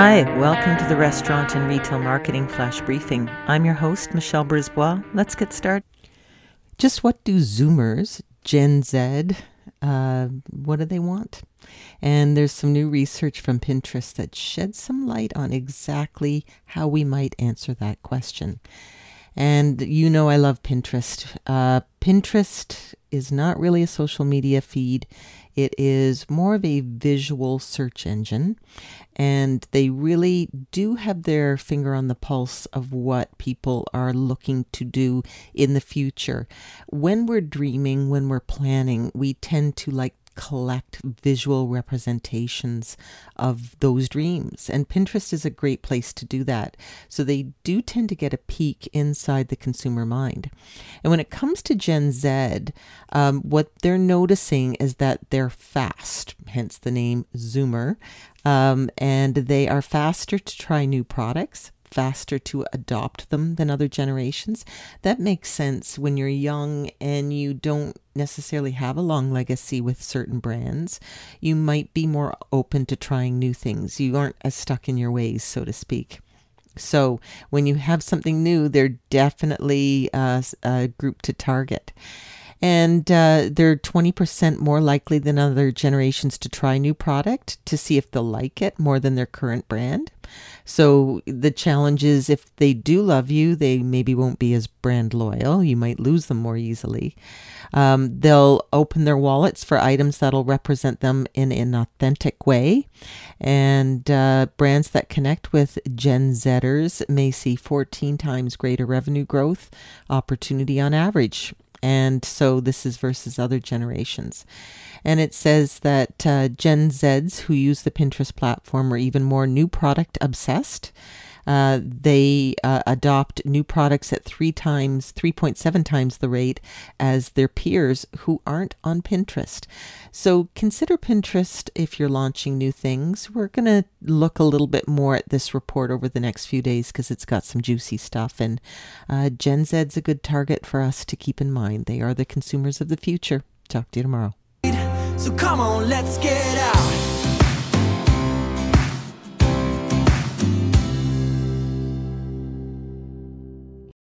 Hi, welcome to the Restaurant and Retail Marketing Flash Briefing. I'm your host, Michelle Brisbois. Let's get started. Just what do Zoomers, Gen Z, uh, what do they want? And there's some new research from Pinterest that sheds some light on exactly how we might answer that question. And you know, I love Pinterest. Uh, Pinterest is not really a social media feed. It is more of a visual search engine, and they really do have their finger on the pulse of what people are looking to do in the future. When we're dreaming, when we're planning, we tend to like collect visual representations of those dreams. And Pinterest is a great place to do that. So they do tend to get a peek inside the consumer mind. And when it comes to Gen Z, um, what they're noticing is that they're fast, hence the name Zoomer. Um, and they are faster to try new products faster to adopt them than other generations. That makes sense when you're young and you don't necessarily have a long legacy with certain brands. You might be more open to trying new things. You aren't as stuck in your ways, so to speak. So when you have something new, they're definitely uh, a group to target and uh, they're 20% more likely than other generations to try new product to see if they'll like it more than their current brand. So the challenge is if they do love you, they maybe won't be as brand loyal. You might lose them more easily. Um, they'll open their wallets for items that'll represent them in an authentic way. And uh, brands that connect with Gen Zers may see 14 times greater revenue growth opportunity on average and so this is versus other generations. And it says that uh, Gen Zs who use the Pinterest platform are even more new product obsessed. Uh, they uh, adopt new products at three times, 3.7 times the rate as their peers who aren't on Pinterest. So consider Pinterest if you're launching new things. We're going to look a little bit more at this report over the next few days because it's got some juicy stuff. And uh, Gen Z's a good target for us to keep in mind. They are the consumers of the future. Talk to you tomorrow. So come on, let's get out.